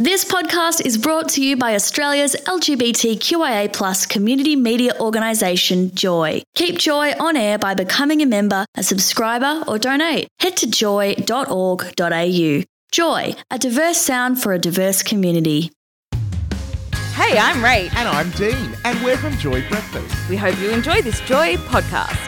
This podcast is brought to you by Australia's LGBTQIA plus community media organisation, Joy. Keep Joy on air by becoming a member, a subscriber, or donate. Head to joy.org.au. Joy, a diverse sound for a diverse community. Hey, I'm Rach. And I'm Dean, and we're from Joy Breakfast. We hope you enjoy this Joy podcast.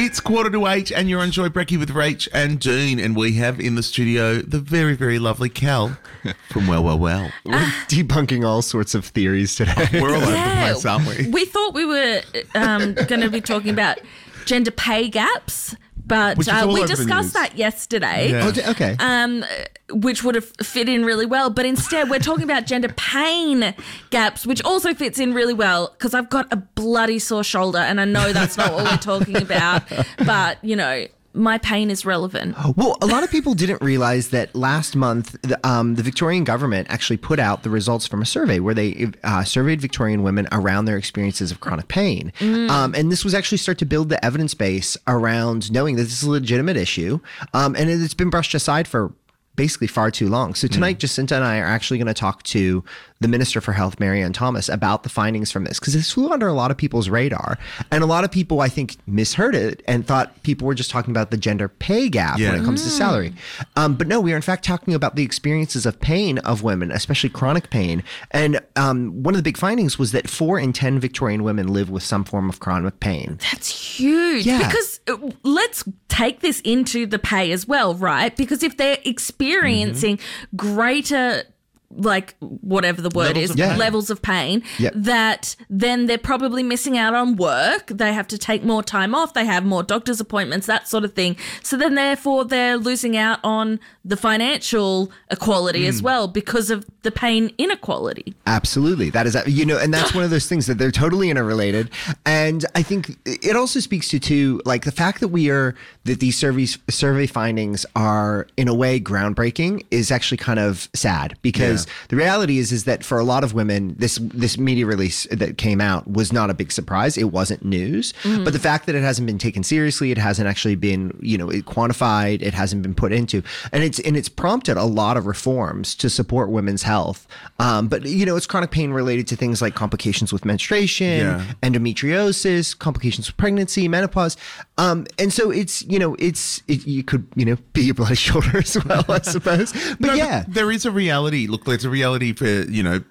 It's quarter to eight, and you're on Joy Brekkie with Rach and Dean, and we have in the studio the very, very lovely Cal from Well, Well, Well. We're debunking all sorts of theories today. We're all over the place, aren't we? We thought we were um, going to be talking about gender pay gaps, but uh, we discussed that yesterday. Yeah. Oh, okay. Um, which would have fit in really well, but instead we're talking about gender pain gaps, which also fits in really well because I've got a bloody sore shoulder, and I know that's not what we're talking about, but you know, my pain is relevant. Well, a lot of people didn't realize that last month, the, um, the Victorian government actually put out the results from a survey where they uh, surveyed Victorian women around their experiences of chronic pain. Um, and this was actually start to build the evidence base around knowing that this is a legitimate issue. Um, and it's been brushed aside for basically far too long. So tonight, Jacinta and I are actually going to talk to the Minister for Health, Mary-Anne Thomas, about the findings from this because this flew under a lot of people's radar, and a lot of people I think misheard it and thought people were just talking about the gender pay gap Yeah. when it comes to salary. Um, but no, we are in fact talking about the experiences of pain of women, especially chronic pain. And um, one of the big findings was that four in ten Victorian women live with some form of chronic pain. That's huge. Yeah. Because uh, let's take this into the pay as well, right? Because if they're experiencing greater like whatever the word Levels is of pain. levels of pain Yep. that then they're probably missing out on work they have to take more time off they have more doctor's appointments that sort of thing so then therefore they're losing out on the financial equality as hmm. well because of the pain inequality Absolutely. That is, you know, and that's one of those things that they're totally interrelated. And I think it also speaks to, too, like the fact that we are, that these surveys, survey findings are in a way groundbreaking is actually kind of sad because the reality is, is that for a lot of women, this, this media release that came out was not a big surprise. It wasn't news. But the fact that it hasn't been taken seriously, it hasn't actually been, you know, it quantified, it hasn't been put into, and it's, and it's prompted a lot of reforms to support women's health. Um, but you know, it's chronic pain related to things like complications with menstruation, Yeah. endometriosis, complications with pregnancy, menopause. Um, and so it's, you know, it's, it, you could, you know, be your bloody shoulder as well, I suppose. But No, yeah. there is a reality. Look, there's a reality for, you know,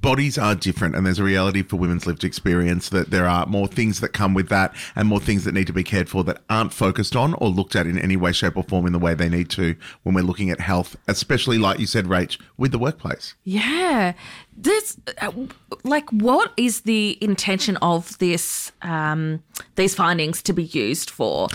bodies are different and there's a reality for women's lived experience that there are more things that come with that and more things that need to be cared for that aren't focused on or looked at in any way shape or form in the way they need to when we're looking at health especially like you said Rach with the workplace Yeah. This, uh, like, what is the intention of this, um, these findings to be used for?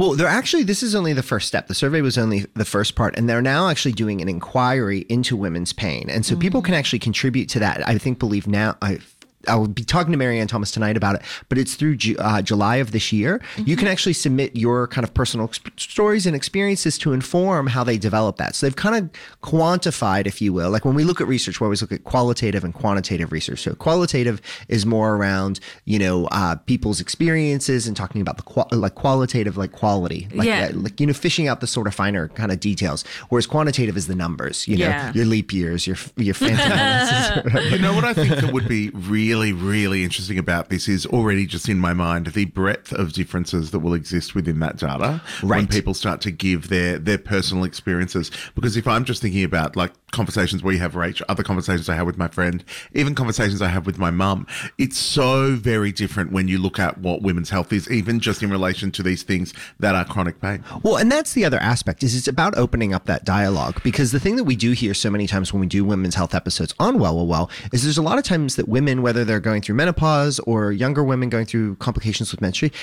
Well, they're actually, this is only the first step. The survey was only the first part, and they're now actually doing an inquiry into women's pain. And so people mm. can actually contribute to that. I think, believe now, I. I will be talking to Mary-Anne Thomas tonight about it, but it's through Ju- uh, July of this year. You can actually submit your kind of personal exp- stories and experiences to inform how they develop that. So they've kind of quantified, if you will. Like when we look at research, we always look at qualitative and quantitative research. So qualitative is more around, you know, uh, people's experiences and talking about the qual- like qualitative, like quality, like, Yeah. uh, like you know, fishing out the sort of finer kind of details. Whereas quantitative is the numbers, you know, Yeah. your leap years, your your phantom. You know what I think that would be really, really really interesting about this is already just in my mind the breadth of differences that will exist within that data when people start to give their their personal experiences. Because if I'm just thinking about like conversations we have, Rach, other conversations I have with my friend, even conversations I have with my mum, it's so very different when you look at what women's health is, even just in relation to these things that are chronic pain. Well, and that's the other aspect is it's about opening up that dialogue because the thing that we do hear so many times when we do women's health episodes on Well Well Well is there's a lot of times that women, whether they're going through menopause or younger women going through complications with menstruation,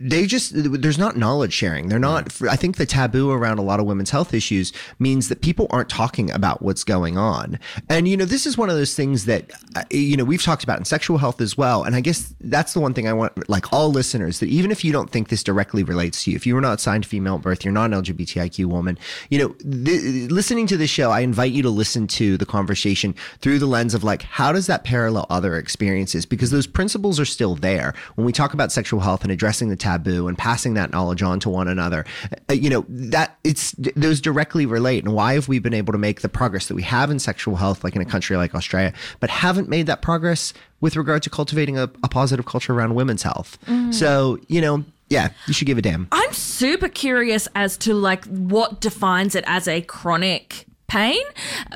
they just there's not knowledge sharing. They're not. I think the taboo around a lot of women's health issues means that people aren't talking about what's going on. And you know, this is one of those things that uh, you know we've talked about in sexual health as well. And I guess that's the one thing I want, like all listeners, that even if you don't think this directly relates to you, if you were not signed to female birth, you're not an LGBTIQ woman, you know, th- listening to this show, I invite you to listen to the conversation through the lens of like, how does that parallel other experiences? Because those principles are still there when we talk about sexual health and addressing the taboo and passing that knowledge on to one another. uh, You know, that it's those directly relate. And why have we been able to make the? Progress that we have in sexual health, like in a country like Australia, but haven't made that progress with regard to cultivating a, a positive culture around women's health. Mm. So, you know, yeah, you should give a damn. I'm super curious as to like what defines it as a chronic pain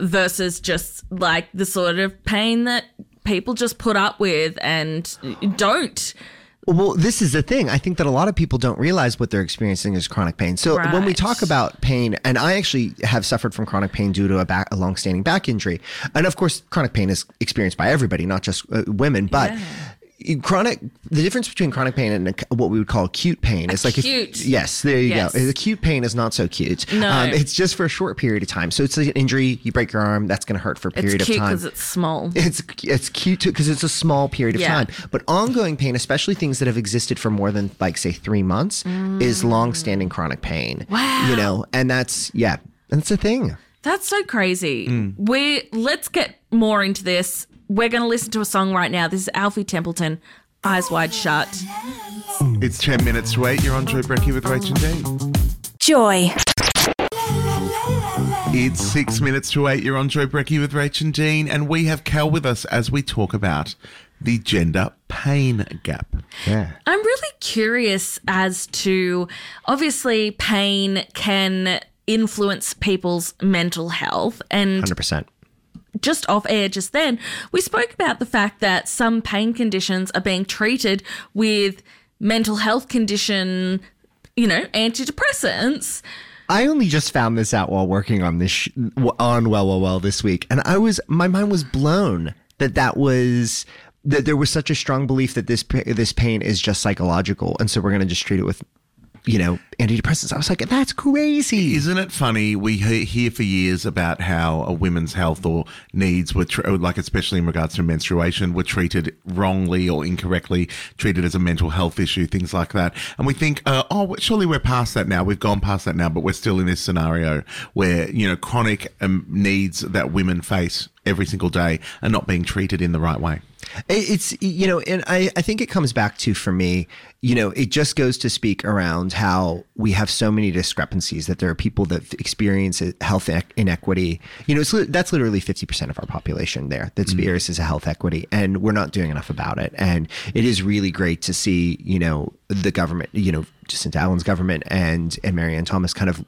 versus just like the sort of pain that people just put up with and don't. Well, this is the thing. I think that a lot of people don't realize what they're experiencing is chronic pain. So when we talk about pain, and I actually have suffered from chronic pain due to a back, a long-standing back injury, and of course, chronic pain is experienced by everybody, not just uh, women. But chronic, the difference between chronic pain and what we would call acute pain is like if, Acute. yes, there you Yes. go. Acute pain is not so cute. Um, No. it's just for a short period of time. So it's like an injury. You break your arm, that's going to hurt for a period It's cute of time. because it's small. It's it's cute too because it's a small period of Yeah. time. But ongoing pain, especially things that have existed for more than like say three months, is long-standing chronic pain. Wow. You know, and that's yeah, that's a thing. That's so crazy. We let's get more into this. We're going to listen to a song right now. This is Alfie Templeton, Eyes Wide Shut. It's 10 minutes to 8. You're on Joy Brekkie with Rach and Dean. Joy. It's 6 minutes to 8. You're on Joy Brekkie with Rach and Dean. And we have Cal with us as we talk about the gender pain gap. Yeah. I'm really curious as to obviously pain can influence people's mental health and Hundred percent. Just off air just then, we spoke about the fact that some pain conditions are being treated with mental health condition, you know, antidepressants. I only just found this out while working on this sh- on well well well this week, and I was my mind was blown that that was that there was such a strong belief that this this pain is just psychological, and so we're going to just treat it with you know antidepressants. I was like, that's crazy. Isn't it funny? We he- hear for years about how a women's health or needs were, tr- like especially in regards to menstruation, were treated wrongly or incorrectly, treated as a mental health issue, things like that. And we think, uh, oh, surely we're past that now. We've gone past that now, but we're still in this scenario where you know chronic um, needs that women face every single day and not being treated in the right way. It's you know, and I I think it comes back to for me, you know, it just goes to speak around how we have so many discrepancies that there are people that experience uh, health inequity. You know, it's, that's literally fifty percent of our population there that mm. experiences a health equity, and we're not doing enough about it. And it is really great to see, you know, the government, you know, Jacinta Allan's government and and Mary-Anne Thomas kind of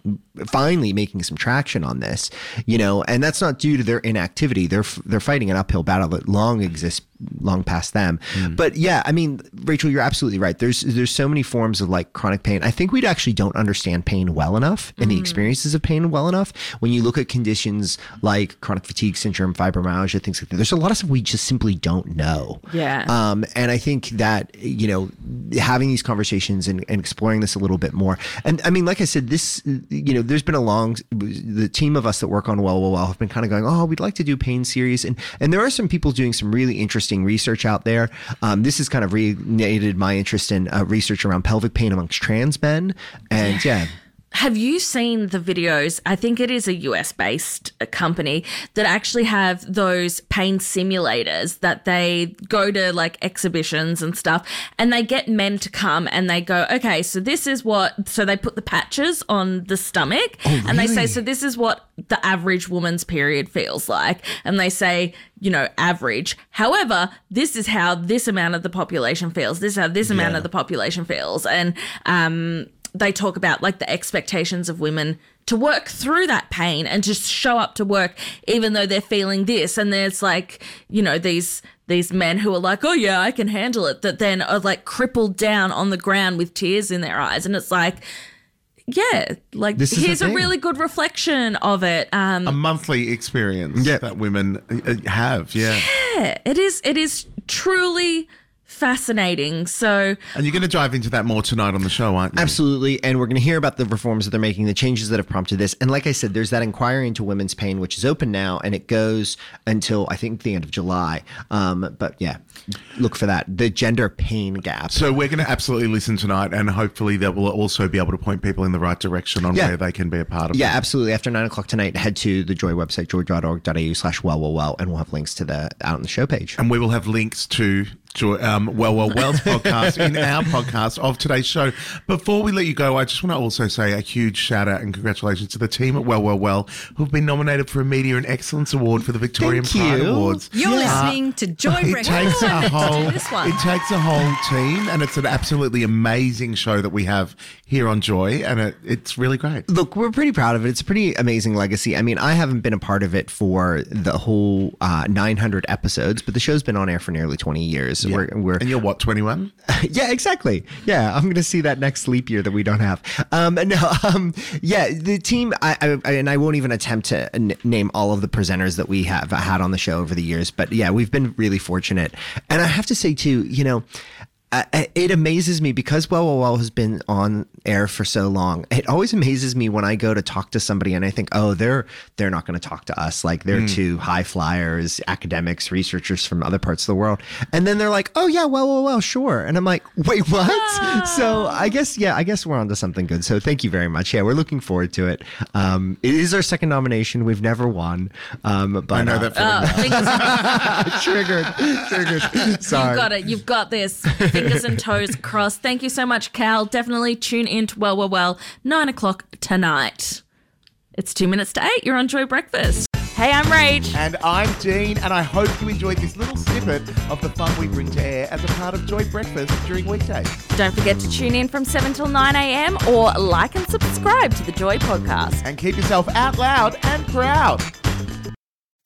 finally making some traction on this, you know, and that's not due to their inactivity. They're they're fighting an uphill battle that long exists long past them. But yeah, I mean, Rachel, you're absolutely right. There's there's so many forms of like chronic pain. I think we actually don't understand pain well enough and the experiences of pain well enough. When you look at conditions like chronic fatigue syndrome, fibromyalgia, things like that, there's a lot of stuff we just simply don't know. Yeah. Um, and I think that, you know, having these conversations and, and exploring this a little bit more. And I mean, like I said, this, you know, there's been a long, the team of us that work on Well, Well, Well have been kind of going, oh, we'd like to do pain series. And, and there are some people doing some really interesting research out there. Um, this has kind of reignited my interest in uh, research around pelvic pain amongst trans men. And yeah. Have you seen the videos? I think it is a US based company that actually have those pain simulators that they go to like exhibitions and stuff and they get men to come and they go, okay, so this is what, so they put the patches on the stomach and they say, so this is what the average woman's period feels like. And they say, you know, average. However, this is how this amount of the population feels. This is how this amount Yeah. of the population feels. And, um, they talk about like the expectations of women to work through that pain and just show up to work even though they're feeling this and there's like you know these these men who are like oh yeah I can handle it that then are like crippled down on the ground with tears in their eyes and it's like yeah like This is here's a thing. really good reflection of it um A monthly experience Yeah. that women uh, have, yeah. yeah, it is it is truly fascinating so And you're going to dive into that more tonight on the show, aren't you? Absolutely. And we're going to hear about the reforms that they're making, the changes that have prompted this. And like I said, there's that inquiry into women's pain, which is open now, and it goes until I think the end of July. Um, but yeah, look for that. The gender pain gap. So we're going to absolutely listen tonight, and hopefully that will also be able to point people in the right direction on Yeah. where they can be a part of yeah, it. absolutely. After nine o'clock tonight, head to the Joy website, joy.org.au slash well, well, well, and we'll have links to the out on the show page. And we will have links to Joy, um, Well, Well, Well's podcast in our podcast of today's show. Before we let you go, I just want to also say a huge shout out and congratulations to the team at Well, Well, Well, who've been nominated for a Media and Excellence Award for the Victorian Thank Pride you. Awards. You're listening to Joy it takes a whole it takes a whole team and it's an absolutely amazing show that we have here on Joy and it, it's really great. Look, we're pretty proud of it. It's a pretty amazing legacy. I mean, I haven't been a part of it for the whole uh, 900 episodes, but the show's been on air for nearly 20 years. We're, we're And you're what, 21? yeah, exactly. Yeah, I'm going to see that next leap year that we don't have. Um, no, um, yeah, the team, I, I, and I won't even attempt to n- name all of the presenters that we have had on the show over the years, but yeah, we've been really fortunate. And I have to say too, you know. Uh, it amazes me because Well Well Well has been on air for so long. It always amazes me when I go to talk to somebody and I think, oh, they're they're not going to talk to us. Like they're too high flyers, academics, researchers from other parts of the world. And then they're like, oh yeah, well, well, well, sure. And I'm like, wait, what? So I guess yeah, I guess we're onto something good. So thank you very much. Yeah, we're looking forward to it. Um, it is our second nomination. We've never won. Um, but I know uh, that feeling. Oh, triggered, triggered. Sorry. you've got it. You've got this. Fingers and toes crossed. Thank you so much, Cal. Definitely tune in to Well, Well, Well, nine o'clock tonight. It's two minutes to eight. You're on Joy Breakfast. Hey, I'm Rach. And I'm Dean, and I hope you enjoyed this little snippet of the fun we bring to air as a part of Joy Breakfast during weekdays. Don't forget to tune in from 7 till 9 a.m. or like and subscribe to the Joy podcast. And keep yourself out loud and proud.